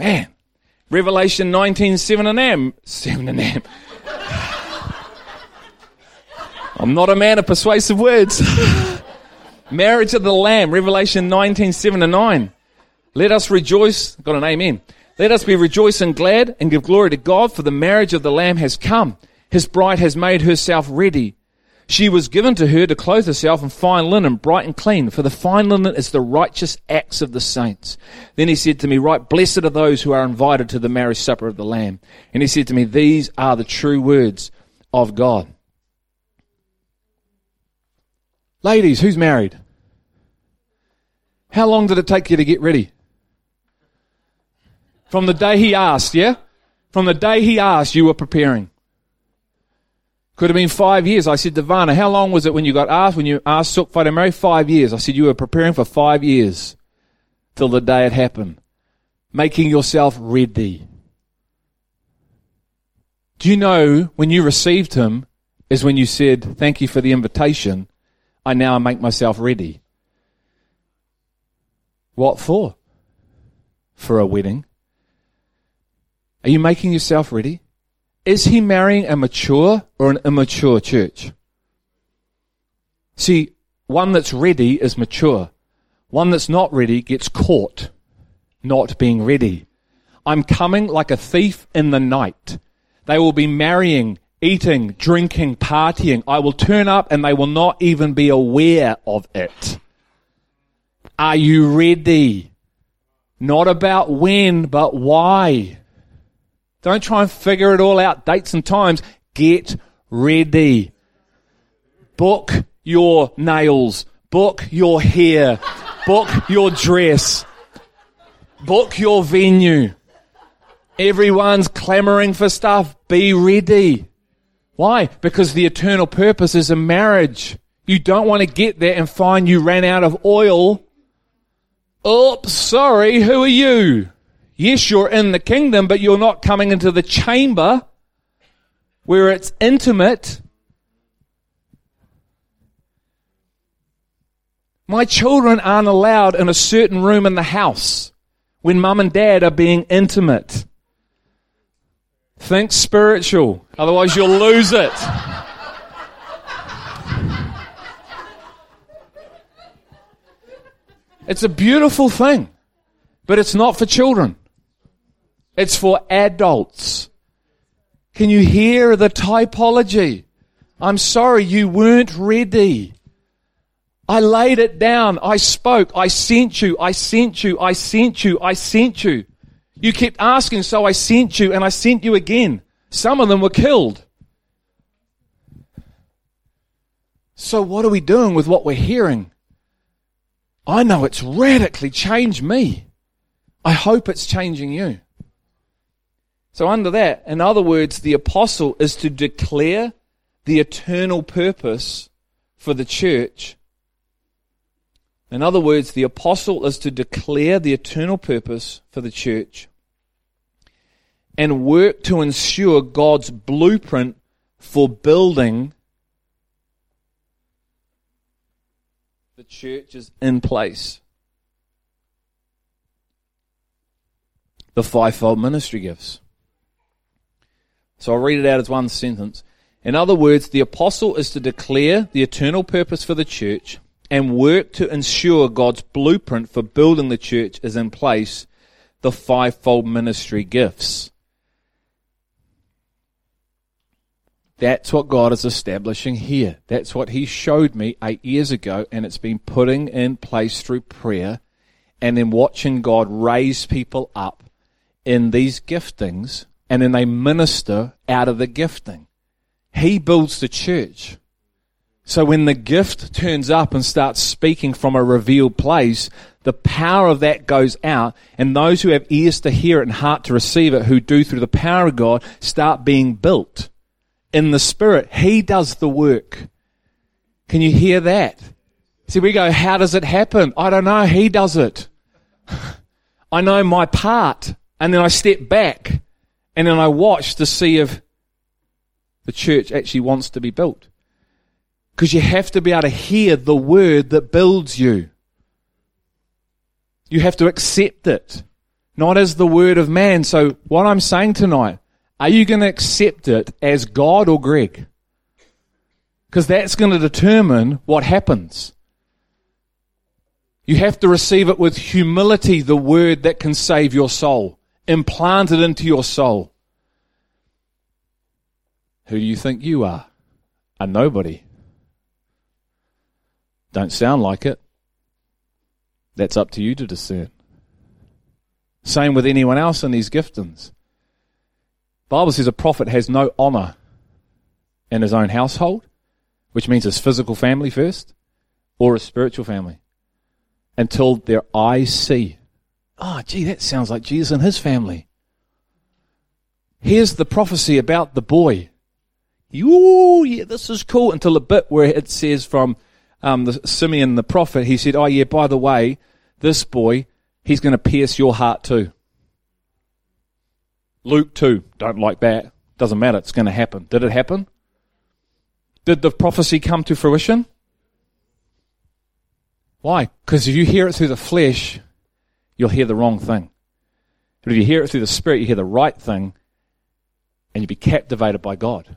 Man. Revelation 19, 7 and M. 7 and M. I'm not a man of persuasive words. Marriage of the Lamb, Revelation 19, 7 and 9. Let us rejoice. Got an amen. Let us be rejoice and glad and give glory to God for the marriage of the Lamb has come. His bride has made herself ready. She was given to her to clothe herself in fine linen, bright and clean, for the fine linen is the righteous acts of the saints. Then he said to me, Right, blessed are those who are invited to the marriage supper of the Lamb. And he said to me, These are the true words of God. Ladies, who's married? How long did it take you to get ready? From the day he asked, yeah? From the day he asked, you were preparing. Could have been five years. I said to Vanna, how long was it when you got asked, when you asked Sukfa to marry? Five years. I said you were preparing for five years till the day it happened. Making yourself ready. Do you know when you received him is when you said, thank you for the invitation. I now make myself ready. What for? For a wedding. Are you making yourself ready? Is he marrying a mature or an immature church? See, one that's ready is mature. One that's not ready gets caught not being ready. I'm coming like a thief in the night. They will be marrying, eating, drinking, partying. I will turn up and they will not even be aware of it. Are you ready? Not about when, but why. Don't try and figure it all out, dates and times. Get ready. Book your nails. Book your hair. Book your dress. Book your venue. Everyone's clamoring for stuff. Be ready. Why? Because the eternal purpose is a marriage. You don't want to get there and find you ran out of oil. Oops, sorry, who are you? Yes, you're in the kingdom, but you're not coming into the chamber where it's intimate. My children aren't allowed in a certain room in the house when mum and dad are being intimate. Think spiritual, otherwise you'll lose it. It's a beautiful thing, but it's not for children. It's for adults. Can you hear the typology? I'm sorry, you weren't ready. I laid it down. I spoke. I sent you. I sent you. I sent you. I sent you. You kept asking, so I sent you and I sent you again. Some of them were killed. So what are we doing with what we're hearing? I know it's radically changed me. I hope it's changing you. So under that, in other words, the apostle is to declare the eternal purpose for the church. In other words, the apostle is to declare the eternal purpose for the church and work to ensure God's blueprint for building the church is in place. The fivefold ministry gifts. So I'll read it out as one sentence. In other words, the apostle is to declare the eternal purpose for the church and work to ensure God's blueprint for building the church is in place, the fivefold ministry gifts. That's what God is establishing here. That's what He showed me eight years ago, and it's been putting in place through prayer and then watching God raise people up in these giftings and then they minister out of the gifting. He builds the church. So when the gift turns up and starts speaking from a revealed place, the power of that goes out, and those who have ears to hear it and heart to receive it, who do through the power of God, start being built in the Spirit. He does the work. Can you hear that? See, we go, how does it happen? I don't know. He does it. I know my part. And then I step back and then I watch to see if the church actually wants to be built. Because you have to be able to hear the word that builds you. You have to accept it. not as the word of man. So what I'm saying tonight, are you going to accept it as God or Greg? Because that's going to determine what happens. You have to receive it with humility, the word that can save your soul, implanted into your soul. Who do you think you are? A nobody. Don't sound like it. That's up to you to discern. Same with anyone else in these giftings. Bible says a prophet has no honor in his own household, which means his physical family first, or his spiritual family, until their eyes see. Oh, gee, that sounds like Jesus and his family. Here's the prophecy about the boy. Ooh, yeah, this is cool. Until the bit where it says from um, the Simeon the prophet, he said, "Oh yeah, by the way, this boy, he's going to pierce your heart too." Luke two, don't like that. Doesn't matter. It's going to happen. Did it happen? Did the prophecy come to fruition? Why? Because if you hear it through the flesh, you'll hear the wrong thing. But if you hear it through the spirit, you hear the right thing, and you'll be captivated by God.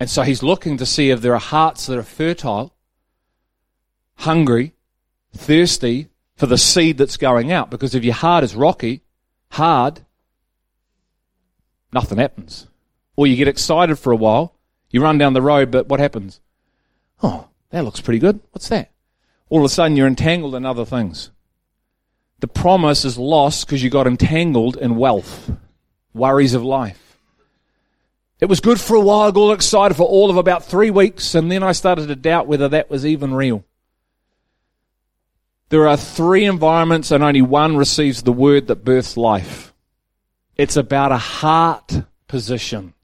And so he's looking to see if there are hearts that are fertile, hungry, thirsty for the seed that's going out. Because if your heart is rocky, hard, nothing happens. Or you get excited for a while, you run down the road, but what happens? Oh, that looks pretty good. What's that? All of a sudden you're entangled in other things. The promise is lost because you got entangled in wealth, worries of life. It was good for a while, I got excited for all of about three weeks, and then I started to doubt whether that was even real. There are three environments, and only one receives the word that births life. It's about a heart position.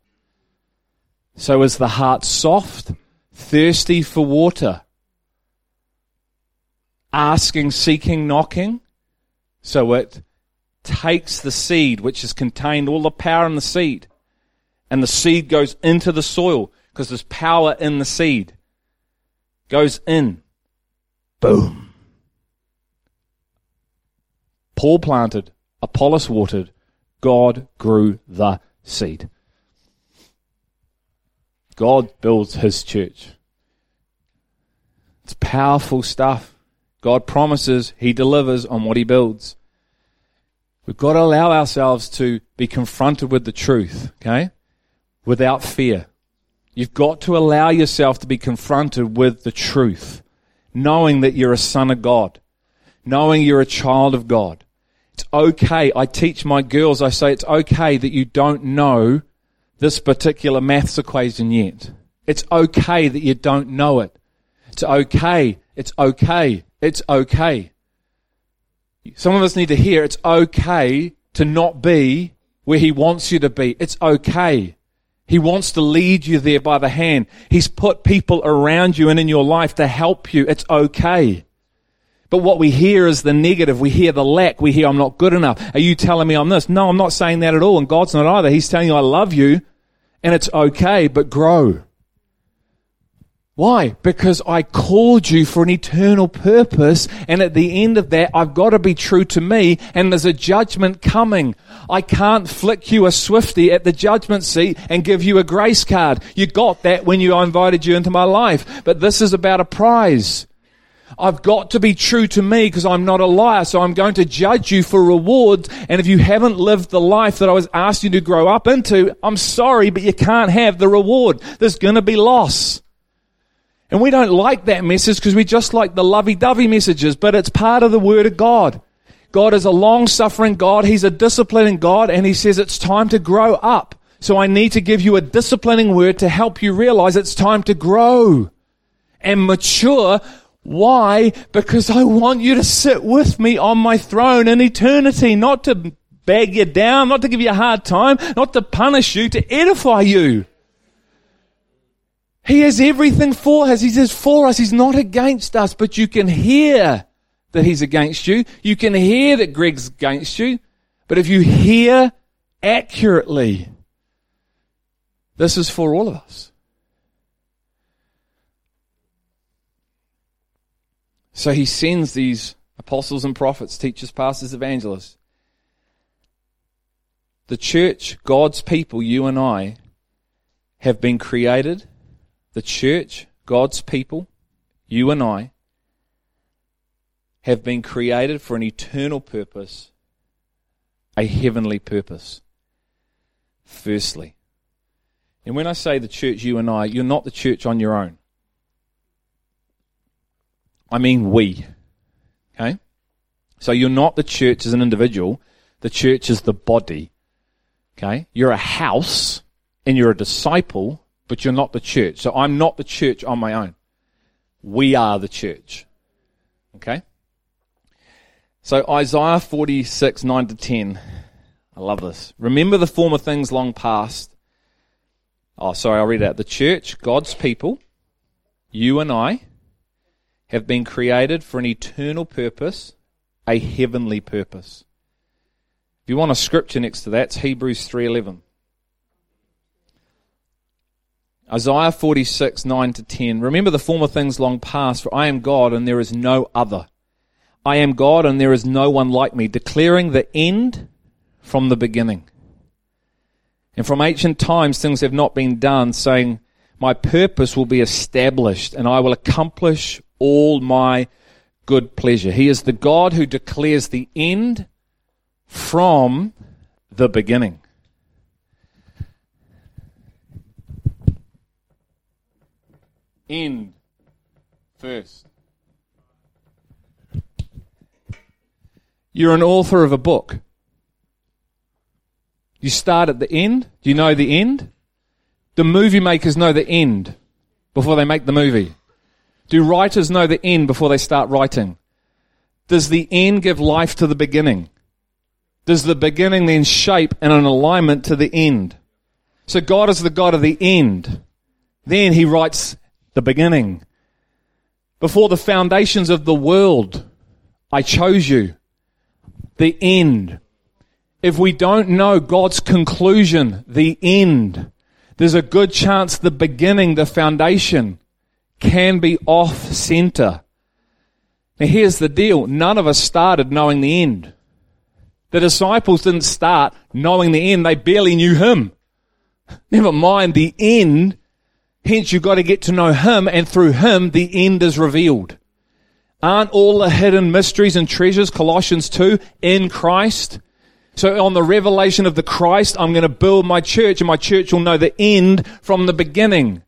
So is the heart soft, thirsty for water, asking, seeking, knocking? So it takes the seed, which has contained all the power in the seed, and the seed goes into the soil because there's power in the seed. Goes in. Boom. Paul planted, Apollos watered, God grew the seed. God builds his church. It's powerful stuff. God promises, he delivers on what he builds. We've got to allow ourselves to be confronted with the truth, okay? without fear. You've got to allow yourself to be confronted with the truth, knowing that you're a son of God, knowing you're a child of God. It's okay. I teach my girls, I say it's okay that you don't know this particular maths equation yet. It's okay that you don't know it. It's okay. It's okay. It's okay. Some of us need to hear it's okay to not be where he wants you to be. It's okay. He wants to lead you there by the hand. He's put people around you and in your life to help you. It's okay. But what we hear is the negative. We hear the lack. We hear, I'm not good enough. Are you telling me I'm this? No, I'm not saying that at all. And God's not either. He's telling you, I love you and it's okay, but grow. Why? Because I called you for an eternal purpose, and at the end of that, I've got to be true to me, and there's a judgment coming. I can't flick you a swifty at the judgment seat and give you a grace card. You got that when you invited you into my life, but this is about a prize. I've got to be true to me because I'm not a liar, so I'm going to judge you for rewards. And if you haven't lived the life that I was asking you to grow up into, I'm sorry, but you can't have the reward. There's going to be loss. And we don't like that message because we just like the lovey-dovey messages, but it's part of the Word of God. God is a long-suffering God. He's a disciplining God, and He says it's time to grow up. So I need to give you a disciplining word to help you realize it's time to grow and mature. Why? Because I want you to sit with me on my throne in eternity, not to bag you down, not to give you a hard time, not to punish you, to edify you. He has everything for us. He says for us. He's not against us, but you can hear that he's against you. You can hear that Greg's against you. But if you hear accurately, this is for all of us. So he sends these apostles and prophets, teachers, pastors, evangelists. The church, God's people, you and I, have been created. The church, God's people, you and I, have been created for an eternal purpose, a heavenly purpose. Firstly. And when I say the church, you and I, you're not the church on your own. I mean we. Okay? So you're not the church as an individual. The church is the body. Okay? You're a house and you're a disciple, but you're not the church. So I'm not the church on my own. We are the church. Okay? So Isaiah 46, 9 to 10. I love this. Remember the former things long past. Oh, sorry, I'll read out. The church, God's people, you and I, have been created for an eternal purpose, a heavenly purpose. If you want a scripture next to that, it's Hebrews 3.11. Isaiah 46, 9 to 10. Remember the former things long past, for I am God and there is no other. I am God and there is no one like me, declaring the end from the beginning. And from ancient times things have not been done, saying, My purpose will be established and I will accomplish all my good pleasure. He is the God who declares the end from the beginning. End first. You're an author of a book. You start at the end. Do you know the end? The movie makers know the end before they make the movie. Do writers know the end before they start writing? Does the end give life to the beginning? Does the beginning then shape and an alignment to the end? So God is the God of the end. Then he writes the beginning. Before the foundations of the world, I chose you the end. If we don't know God's conclusion, the end, there's a good chance the beginning, the foundation, can be off center. Now here's the deal. None of us started knowing the end. The disciples didn't start knowing the end. They barely knew Him. Never mind the end. Hence you've got to get to know Him and through Him the end is revealed. Aren't all the hidden mysteries and treasures, Colossians 2, in Christ? So on the revelation of the Christ, I'm going to build my church and my church will know the end from the beginning.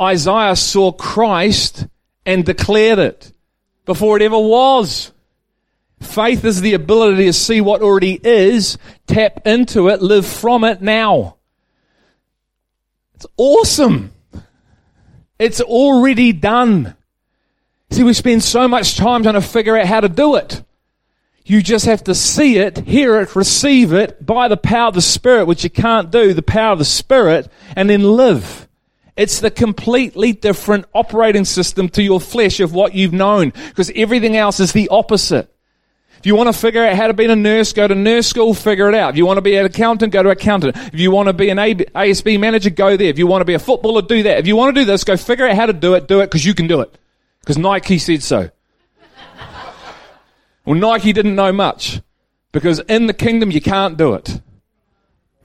Isaiah saw Christ and declared it before it ever was. Faith is the ability to see what already is, tap into it, live from it now. It's awesome. It's already done. See, we spend so much time trying to figure out how to do it. You just have to see it, hear it, receive it by the power of the Spirit, which you can't do, the power of the Spirit, and then live. It's the completely different operating system to your flesh of what you've known, because everything else is the opposite. If you want to figure out how to be a nurse, go to nurse school, figure it out. If you want to be an accountant, go to accountant. If you want to be an ASB manager, go there. If you want to be a footballer, do that. If you want to do this, go figure out how to do it, do it, because you can do it. Because Nike said so. well, Nike didn't know much. Because in the kingdom, you can't do it.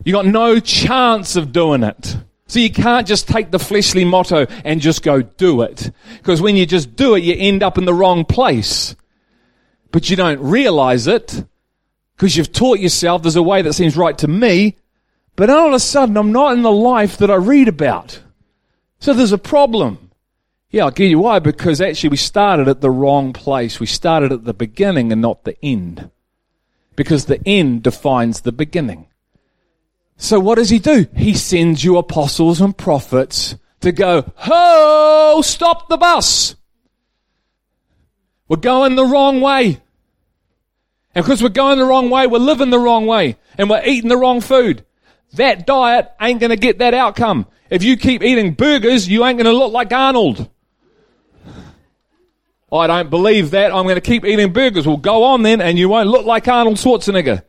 You got no chance of doing it. So you can't just take the fleshly motto and just go do it. Because when you just do it, you end up in the wrong place. But you don't realize it because you've taught yourself there's a way that seems right to me, but all of a sudden I'm not in the life that I read about. So there's a problem. Yeah, I'll give you why. Because actually, we started at the wrong place. We started at the beginning and not the end. Because the end defines the beginning. So what does he do? He sends you apostles and prophets to go, ho, stop the bus. We're going the wrong way. And because we're going the wrong way, we're living the wrong way and we're eating the wrong food. That diet ain't going to get that outcome. If you keep eating burgers, you ain't going to look like Arnold. I don't believe that. I'm going to keep eating burgers. Well, go on then, and you won't look like Arnold Schwarzenegger.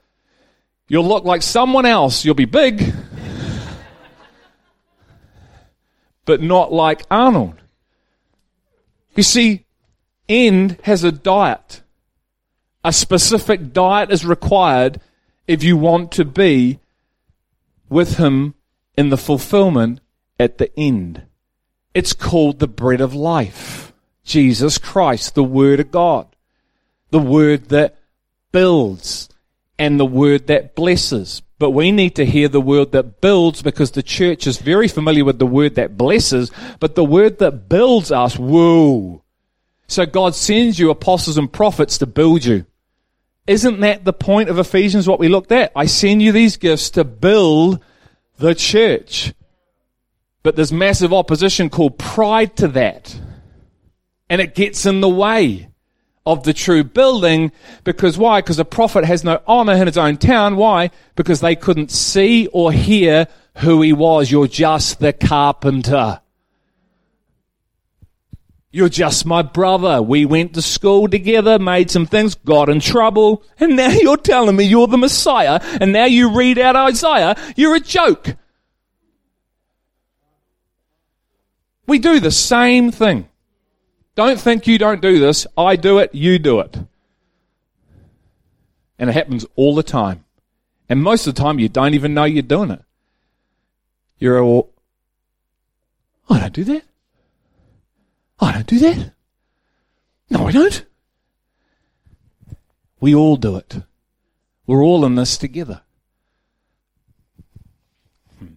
You'll look like someone else. You'll be big, but not like Arnold. You see, end has a diet. A specific diet is required if you want to be with him in the fulfillment at the end. It's called the bread of life. Jesus Christ, the Word of God. The Word that builds and the Word that blesses. But we need to hear the word that builds because the church is very familiar with the word that blesses, but the word that builds us, whoa. So God sends you apostles and prophets to build you. Isn't that the point of Ephesians, what we looked at? I send you these gifts to build the church. But there's massive opposition called pride to that. And it gets in the way of the true building because why? Because a prophet has no honor in his own town. Why? Because they couldn't see or hear who he was. You're just the carpenter. You're just my brother. We went to school together, made some things, got in trouble, and now you're telling me you're the Messiah, and now you read out Isaiah. You're a joke. We do the same thing. Don't think you don't do this. I do it, you do it. And it happens all the time. And most of the time, you don't even know you're doing it. You're all, I don't do that. I don't do that. No, I don't. We all do it. We're all in this together. Hmm.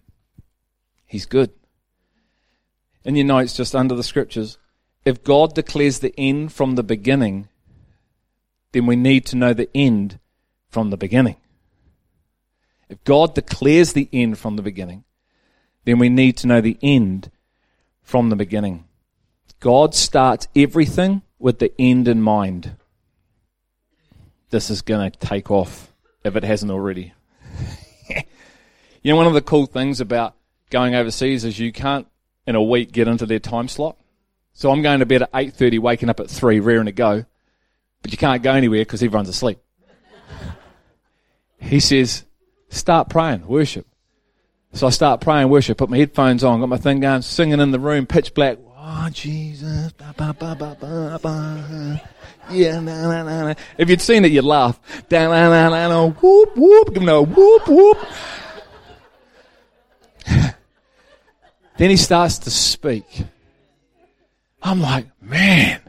He's good. And you know, it's just under the scriptures if God declares the end from the beginning, then we need to know the end from the beginning. If God declares the end from the beginning, then we need to know the end from the beginning. God starts everything with the end in mind. This is going to take off if it hasn't already. you know, one of the cool things about going overseas is you can't in a week get into their time slot. So I'm going to bed at 8.30, waking up at 3, raring to go. But you can't go anywhere because everyone's asleep. he says, start praying, worship. So I start praying, worship, put my headphones on, got my thing going, singing in the room, pitch black. Oh, Jesus. Ba, ba, ba. Yeah, na, na, na, na. If you'd seen it, you'd laugh. Da, na, na, na, na, whoop, whoop. Give him a whoop, whoop. then he starts to speak. I'm like, man.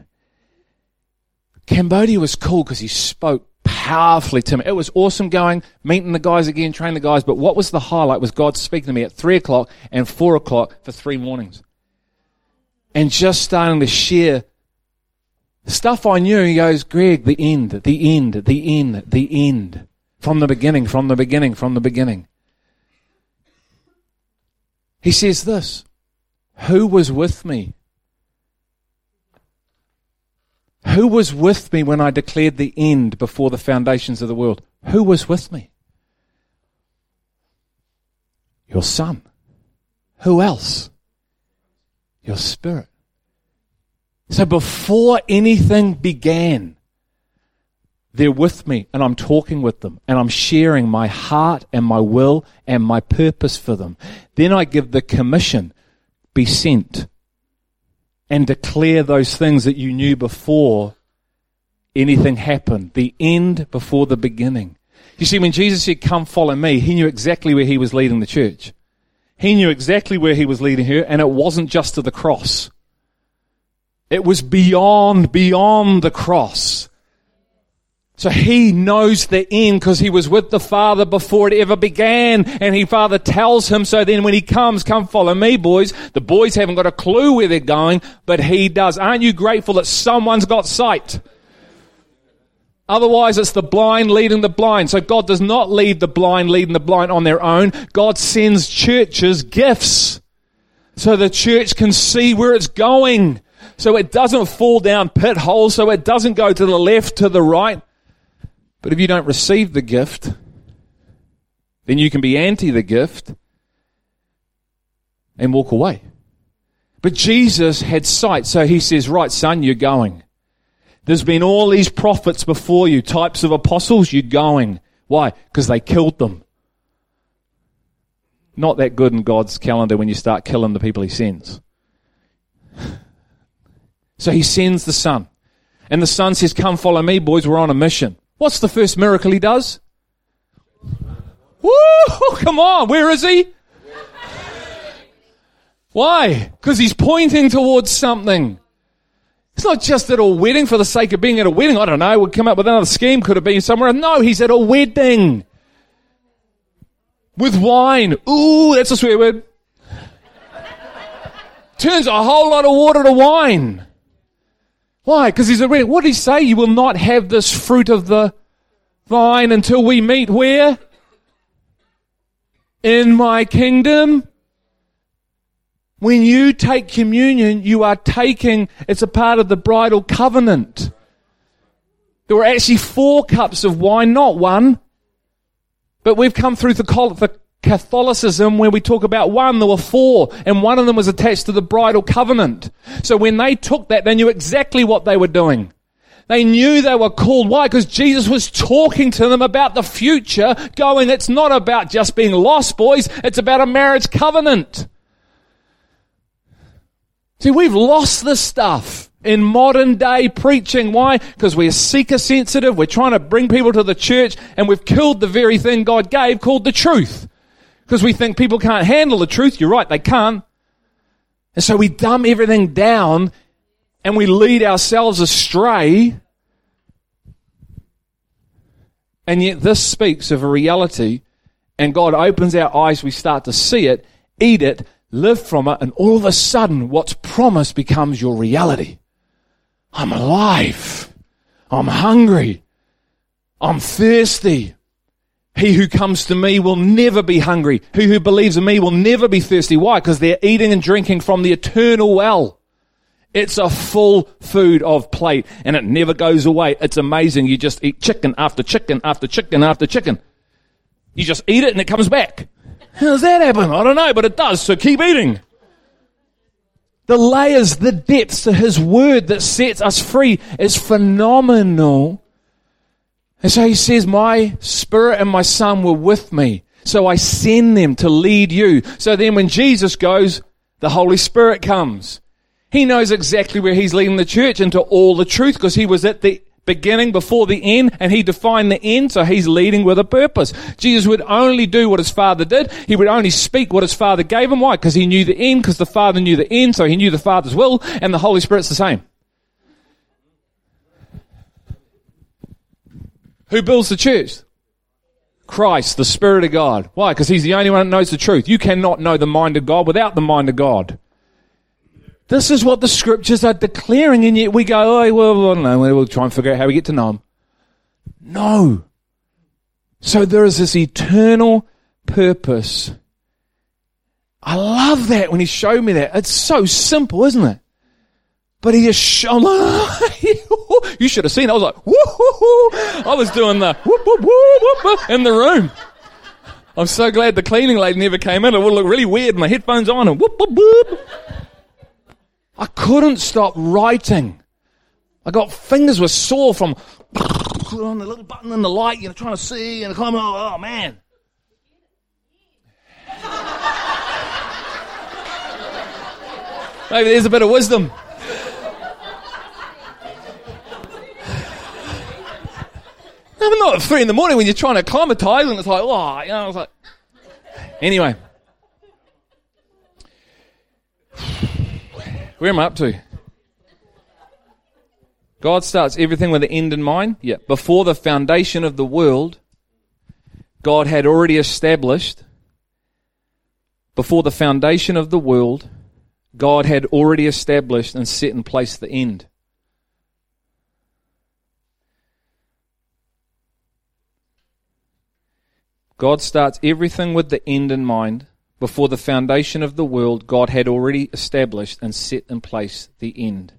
Cambodia was cool because he spoke powerfully to me. It was awesome going, meeting the guys again, training the guys. But what was the highlight was God speaking to me at three o'clock and four o'clock for three mornings. And just starting to share stuff I knew. He goes, Greg, the end, the end, the end, the end. From the beginning, from the beginning, from the beginning. He says this Who was with me Who was with me when I declared the end before the foundations of the world? Who was with me? Your son. Who else? Your spirit. So before anything began, they're with me and I'm talking with them and I'm sharing my heart and my will and my purpose for them. Then I give the commission, be sent and declare those things that you knew before anything happened. The end before the beginning. You see, when Jesus said, Come follow me, he knew exactly where he was leading the church. He knew exactly where he was leading her, and it wasn't just to the cross. It was beyond, beyond the cross. So he knows the end because he was with the Father before it ever began. And he Father tells him, so then when he comes, come follow me, boys. The boys haven't got a clue where they're going, but he does. Aren't you grateful that someone's got sight? Otherwise, it's the blind leading the blind. So God does not lead the blind leading the blind on their own. God sends churches gifts so the church can see where it's going. So it doesn't fall down pit holes. So it doesn't go to the left, to the right. But if you don't receive the gift, then you can be anti the gift and walk away. But Jesus had sight, so he says, Right, son, you're going. There's been all these prophets before you, types of apostles, you're going. Why? Because they killed them. Not that good in God's calendar when you start killing the people he sends. So he sends the son. And the son says, Come follow me, boys, we're on a mission. What's the first miracle he does? Woo! Come on, where is he? Why? Because he's pointing towards something. It's not just at a wedding for the sake of being at a wedding. I don't know. We'll come up with another scheme. Could have been somewhere. No, he's at a wedding. With wine. Ooh, that's a swear word. Turns a whole lot of water to wine. Why? Because he's a wedding. What did he say? You will not have this fruit of the vine until we meet where? In my kingdom. When you take communion, you are taking, it's a part of the bridal covenant. There were actually four cups of wine, not one. But we've come through the, Catholicism where we talk about one, there were four, and one of them was attached to the bridal covenant. So when they took that, they knew exactly what they were doing. They knew they were called. Why? Because Jesus was talking to them about the future, going, it's not about just being lost, boys. It's about a marriage covenant. See, we've lost this stuff in modern day preaching. Why? Because we're seeker sensitive. We're trying to bring people to the church and we've killed the very thing God gave called the truth. Because we think people can't handle the truth. You're right, they can't. And so we dumb everything down and we lead ourselves astray. And yet this speaks of a reality and God opens our eyes, we start to see it, eat it, live from it, and all of a sudden, what's promised becomes your reality. I'm alive. I'm hungry. I'm thirsty. He who comes to me will never be hungry. He who believes in me will never be thirsty. Why? Because they're eating and drinking from the eternal well. It's a full food of plate and it never goes away. It's amazing. You just eat chicken after chicken after chicken after chicken. You just eat it and it comes back. How does that happen? I don't know, but it does, so keep eating. The layers, the depths to His Word that sets us free is phenomenal. And so He says, My Spirit and my Son were with me. So I send them to lead you. So then when Jesus goes, the Holy Spirit comes. He knows exactly where He's leading the church into all the truth because He was at the beginning before the end and he defined the end so he's leading with a purpose. Jesus would only do what his father did. He would only speak what his father gave him. Why? Because he knew the end because the father knew the end so he knew the father's will and the holy spirit's the same. Who builds the church? Christ the spirit of god. Why? Because he's the only one that knows the truth. You cannot know the mind of god without the mind of god this is what the scriptures are declaring, and yet we go, oh, well, I don't know, we'll try and figure out how we get to know him. No. So there is this eternal purpose. I love that when he showed me that. It's so simple, isn't it? But he just showed, me. you should have seen it. I was like, woo I was doing the whoop, whoop, whoop, whoop, in the room. I'm so glad the cleaning lady never came in. It would look really weird. My headphones on and whoop, whoop, whoop. I couldn't stop writing. I got fingers were sore from on the little button in the light, you know, trying to see and come. Oh, oh man. Maybe there's a bit of wisdom. I'm not at three in the morning when you're trying to acclimatise and it's like, oh, you know, I was like. Anyway. Where am I up to? God starts everything with the end in mind. Yeah. Before the foundation of the world, God had already established, before the foundation of the world, God had already established and set in place the end. God starts everything with the end in mind. Before the foundation of the world, God had already established and set in place the end.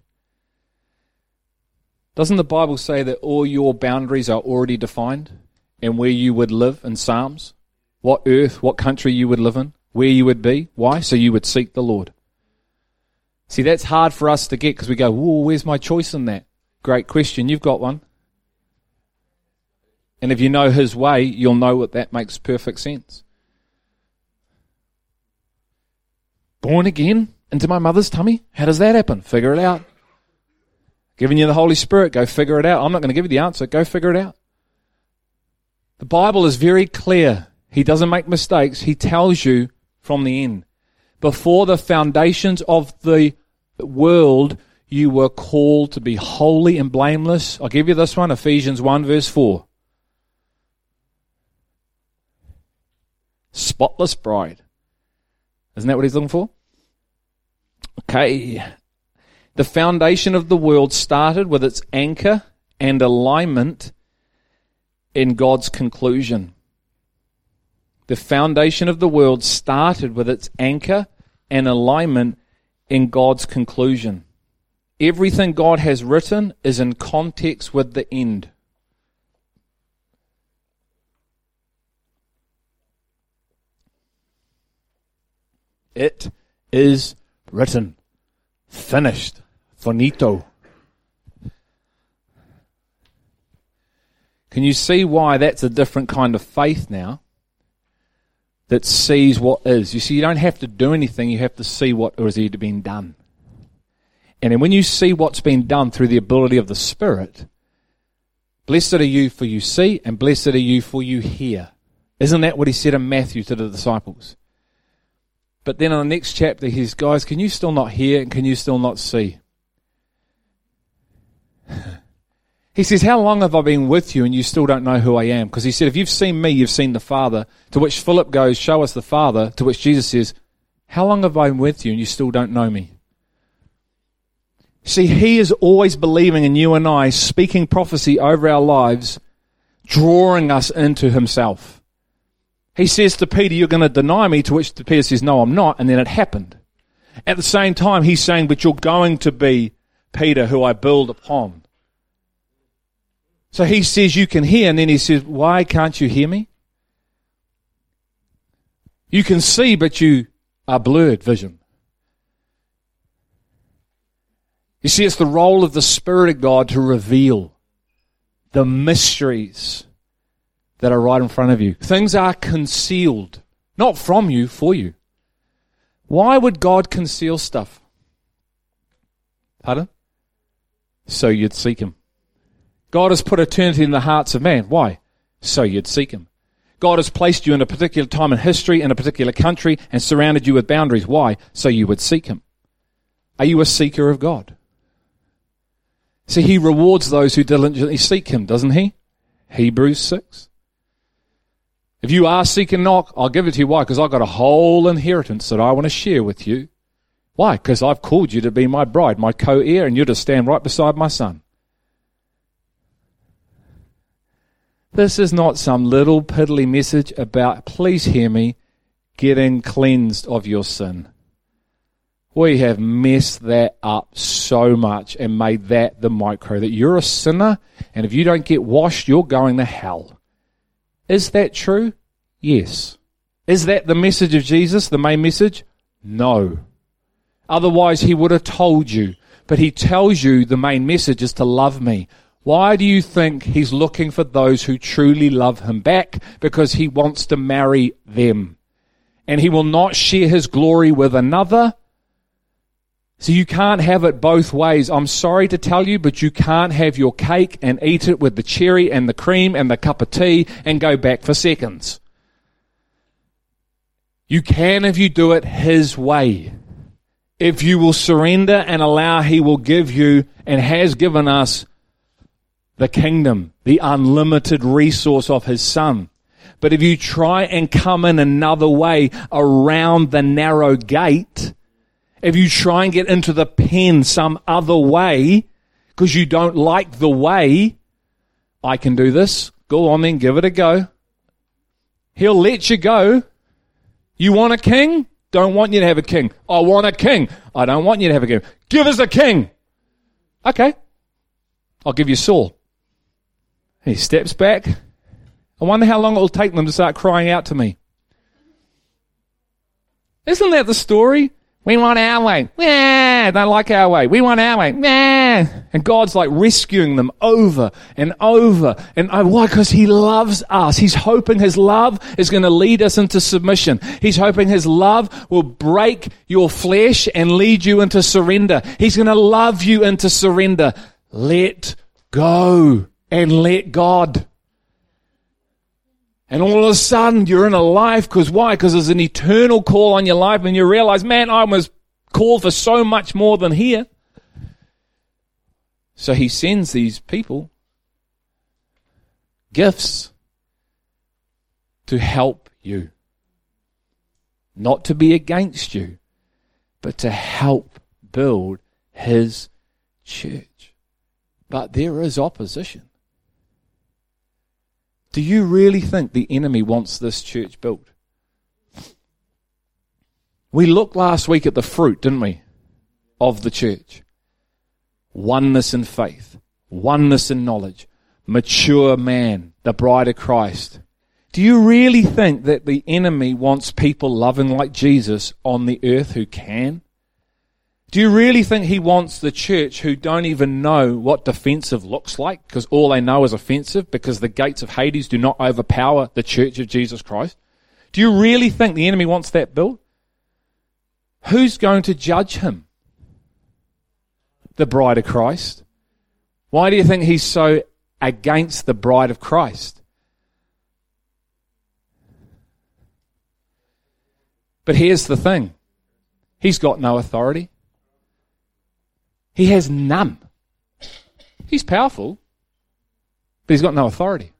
Doesn't the Bible say that all your boundaries are already defined and where you would live in Psalms? What earth, what country you would live in, where you would be? Why? So you would seek the Lord. See, that's hard for us to get because we go, whoa, where's my choice in that? Great question. You've got one. And if you know His way, you'll know that that makes perfect sense. Born again into my mother's tummy? How does that happen? Figure it out. Giving you the Holy Spirit, go figure it out. I'm not going to give you the answer, go figure it out. The Bible is very clear. He doesn't make mistakes. He tells you from the end. Before the foundations of the world, you were called to be holy and blameless. I'll give you this one, Ephesians 1 verse 4. Spotless bride. Isn't that what he's looking for? Okay. The foundation of the world started with its anchor and alignment in God's conclusion. The foundation of the world started with its anchor and alignment in God's conclusion. Everything God has written is in context with the end. It is written. Finished. Finito. Can you see why that's a different kind of faith now? That sees what is. You see, you don't have to do anything, you have to see what has been done. And then when you see what's been done through the ability of the Spirit, blessed are you for you see, and blessed are you for you hear. Isn't that what he said in Matthew to the disciples? But then in the next chapter, he says, Guys, can you still not hear and can you still not see? he says, How long have I been with you and you still don't know who I am? Because he said, If you've seen me, you've seen the Father. To which Philip goes, Show us the Father. To which Jesus says, How long have I been with you and you still don't know me? See, he is always believing in you and I, speaking prophecy over our lives, drawing us into himself. He says to Peter, You're going to deny me, to which Peter says, No, I'm not. And then it happened. At the same time, he's saying, But you're going to be Peter, who I build upon. So he says, You can hear. And then he says, Why can't you hear me? You can see, but you are blurred vision. You see, it's the role of the Spirit of God to reveal the mysteries that are right in front of you. Things are concealed, not from you, for you. Why would God conceal stuff? Pardon? So you'd seek Him. God has put eternity in the hearts of man. Why? So you'd seek Him. God has placed you in a particular time in history, in a particular country, and surrounded you with boundaries. Why? So you would seek Him. Are you a seeker of God? See, He rewards those who diligently seek Him, doesn't He? Hebrews 6. If you are seeking knock, I'll give it to you. Why? Because I've got a whole inheritance that I want to share with you. Why? Because I've called you to be my bride, my co-heir, and you're to stand right beside my son. This is not some little piddly message about, please hear me, getting cleansed of your sin. We have messed that up so much and made that the micro that you're a sinner, and if you don't get washed, you're going to hell. Is that true? Yes. Is that the message of Jesus, the main message? No. Otherwise, he would have told you. But he tells you the main message is to love me. Why do you think he's looking for those who truly love him back? Because he wants to marry them. And he will not share his glory with another so you can't have it both ways. I'm sorry to tell you, but you can't have your cake and eat it with the cherry and the cream and the cup of tea and go back for seconds. You can if you do it His way. If you will surrender and allow, He will give you and has given us the kingdom, the unlimited resource of His Son. But if you try and come in another way around the narrow gate, if you try and get into the pen some other way because you don't like the way, I can do this. Go on then, give it a go. He'll let you go. You want a king? Don't want you to have a king. I want a king. I don't want you to have a king. Give us a king. Okay. I'll give you Saul. He steps back. I wonder how long it will take them to start crying out to me. Isn't that the story? We want our way. Yeah, don't like our way. We want our way. Yeah. And God's like rescuing them over and over and. Why? Because He loves us. He's hoping His love is going to lead us into submission. He's hoping His love will break your flesh and lead you into surrender. He's going to love you into surrender. Let go and let God. And all of a sudden you're in a life because why? Because there's an eternal call on your life and you realize, man, I was called for so much more than here. So he sends these people gifts to help you. Not to be against you, but to help build his church. But there is opposition. Do you really think the enemy wants this church built? We looked last week at the fruit, didn't we, of the church? Oneness in faith, oneness in knowledge, mature man, the bride of Christ. Do you really think that the enemy wants people loving like Jesus on the earth who can? Do you really think he wants the church who don't even know what defensive looks like because all they know is offensive because the gates of Hades do not overpower the church of Jesus Christ? Do you really think the enemy wants that built? Who's going to judge him? The bride of Christ. Why do you think he's so against the bride of Christ? But here's the thing. He's got no authority. He has none. He's powerful, but he's got no authority.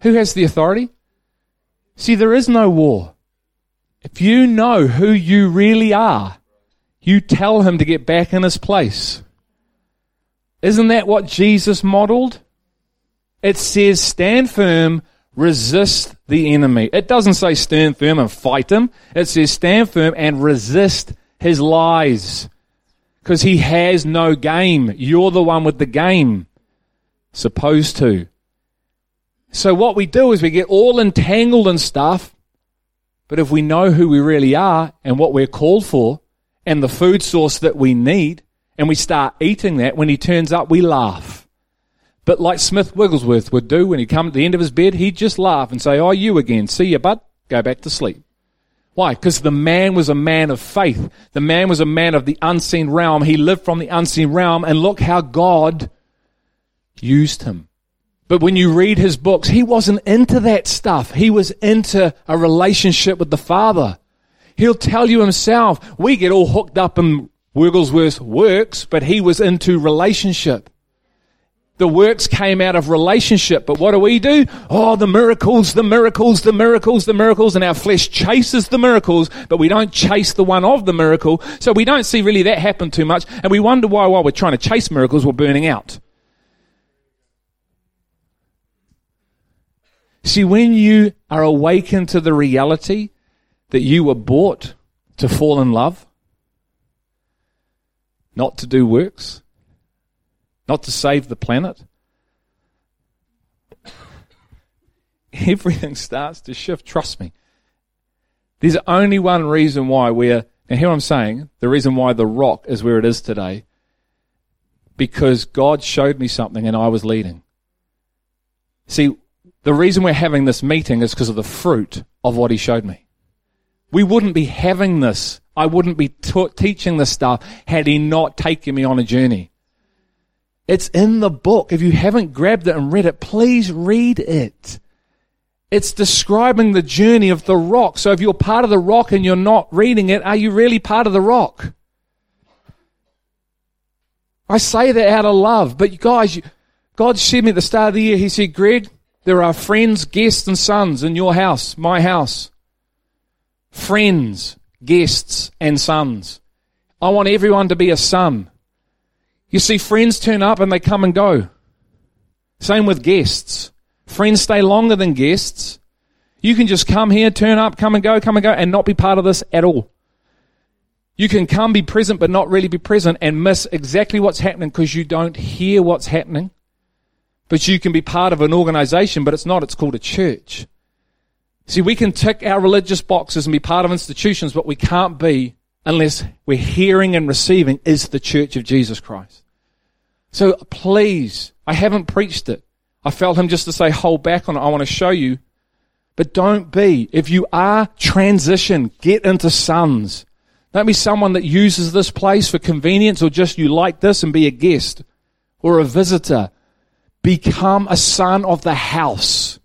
Who has the authority? See, there is no war. If you know who you really are, you tell him to get back in his place. Isn't that what Jesus modeled? It says, stand firm, resist the enemy. It doesn't say stand firm and fight him. It says stand firm and resist his lies. Because he has no game. You're the one with the game. Supposed to. So what we do is we get all entangled in stuff, but if we know who we really are and what we're called for and the food source that we need, and we start eating that, when he turns up, we laugh. But like Smith Wigglesworth would do when he come to the end of his bed, he'd just laugh and say, Oh, you again. See you, bud. Go back to sleep. Why? Because the man was a man of faith. The man was a man of the unseen realm. He lived from the unseen realm, and look how God used him. But when you read his books, he wasn't into that stuff. He was into a relationship with the Father. He'll tell you himself. We get all hooked up in Wigglesworth's works, but he was into relationship. The works came out of relationship, but what do we do? Oh, the miracles, the miracles, the miracles, the miracles, and our flesh chases the miracles, but we don't chase the one of the miracle. So we don't see really that happen too much, and we wonder why while we're trying to chase miracles, we're burning out. See, when you are awakened to the reality that you were bought to fall in love, not to do works, not to save the planet. Everything starts to shift. Trust me. There's only one reason why we're, and here I'm saying, the reason why the rock is where it is today, because God showed me something and I was leading. See, the reason we're having this meeting is because of the fruit of what He showed me. We wouldn't be having this. I wouldn't be teaching this stuff had He not taken me on a journey. It's in the book. If you haven't grabbed it and read it, please read it. It's describing the journey of the rock. So if you're part of the rock and you're not reading it, are you really part of the rock? I say that out of love, but you guys, God said me at the start of the year, He said, Greg, there are friends, guests, and sons in your house, my house. Friends, guests, and sons. I want everyone to be a son. You see, friends turn up and they come and go. Same with guests. Friends stay longer than guests. You can just come here, turn up, come and go, come and go, and not be part of this at all. You can come, be present, but not really be present and miss exactly what's happening because you don't hear what's happening. But you can be part of an organization, but it's not. It's called a church. See, we can tick our religious boxes and be part of institutions, but we can't be unless we're hearing and receiving is the church of Jesus Christ. So please, I haven't preached it. I felt him just to say, hold back on it. I want to show you. But don't be. If you are, transition. Get into sons. Don't be someone that uses this place for convenience or just you like this and be a guest or a visitor. Become a son of the house.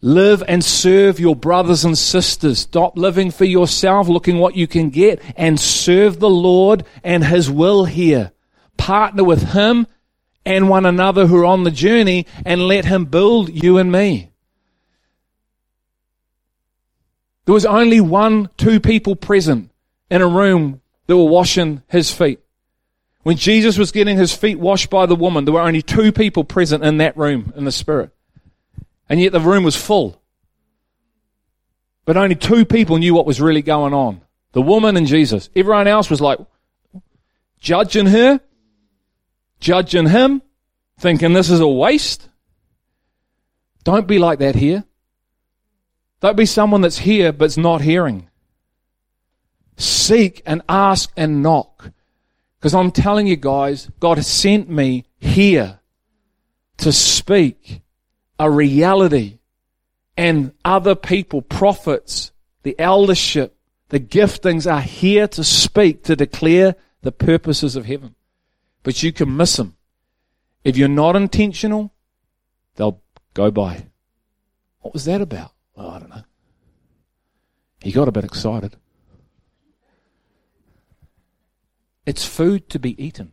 Live and serve your brothers and sisters. Stop living for yourself, looking what you can get, and serve the Lord and His will here. Partner with Him and one another who are on the journey and let Him build you and me. There was only one, two people present in a room that were washing His feet. When Jesus was getting his feet washed by the woman, there were only two people present in that room in the Spirit. And yet the room was full. But only two people knew what was really going on the woman and Jesus. Everyone else was like judging her, judging him, thinking this is a waste. Don't be like that here. Don't be someone that's here but's not hearing. Seek and ask and knock. Because I'm telling you guys, God has sent me here to speak a reality. And other people, prophets, the eldership, the giftings are here to speak, to declare the purposes of heaven. But you can miss them. If you're not intentional, they'll go by. What was that about? I don't know. He got a bit excited. It's food to be eaten.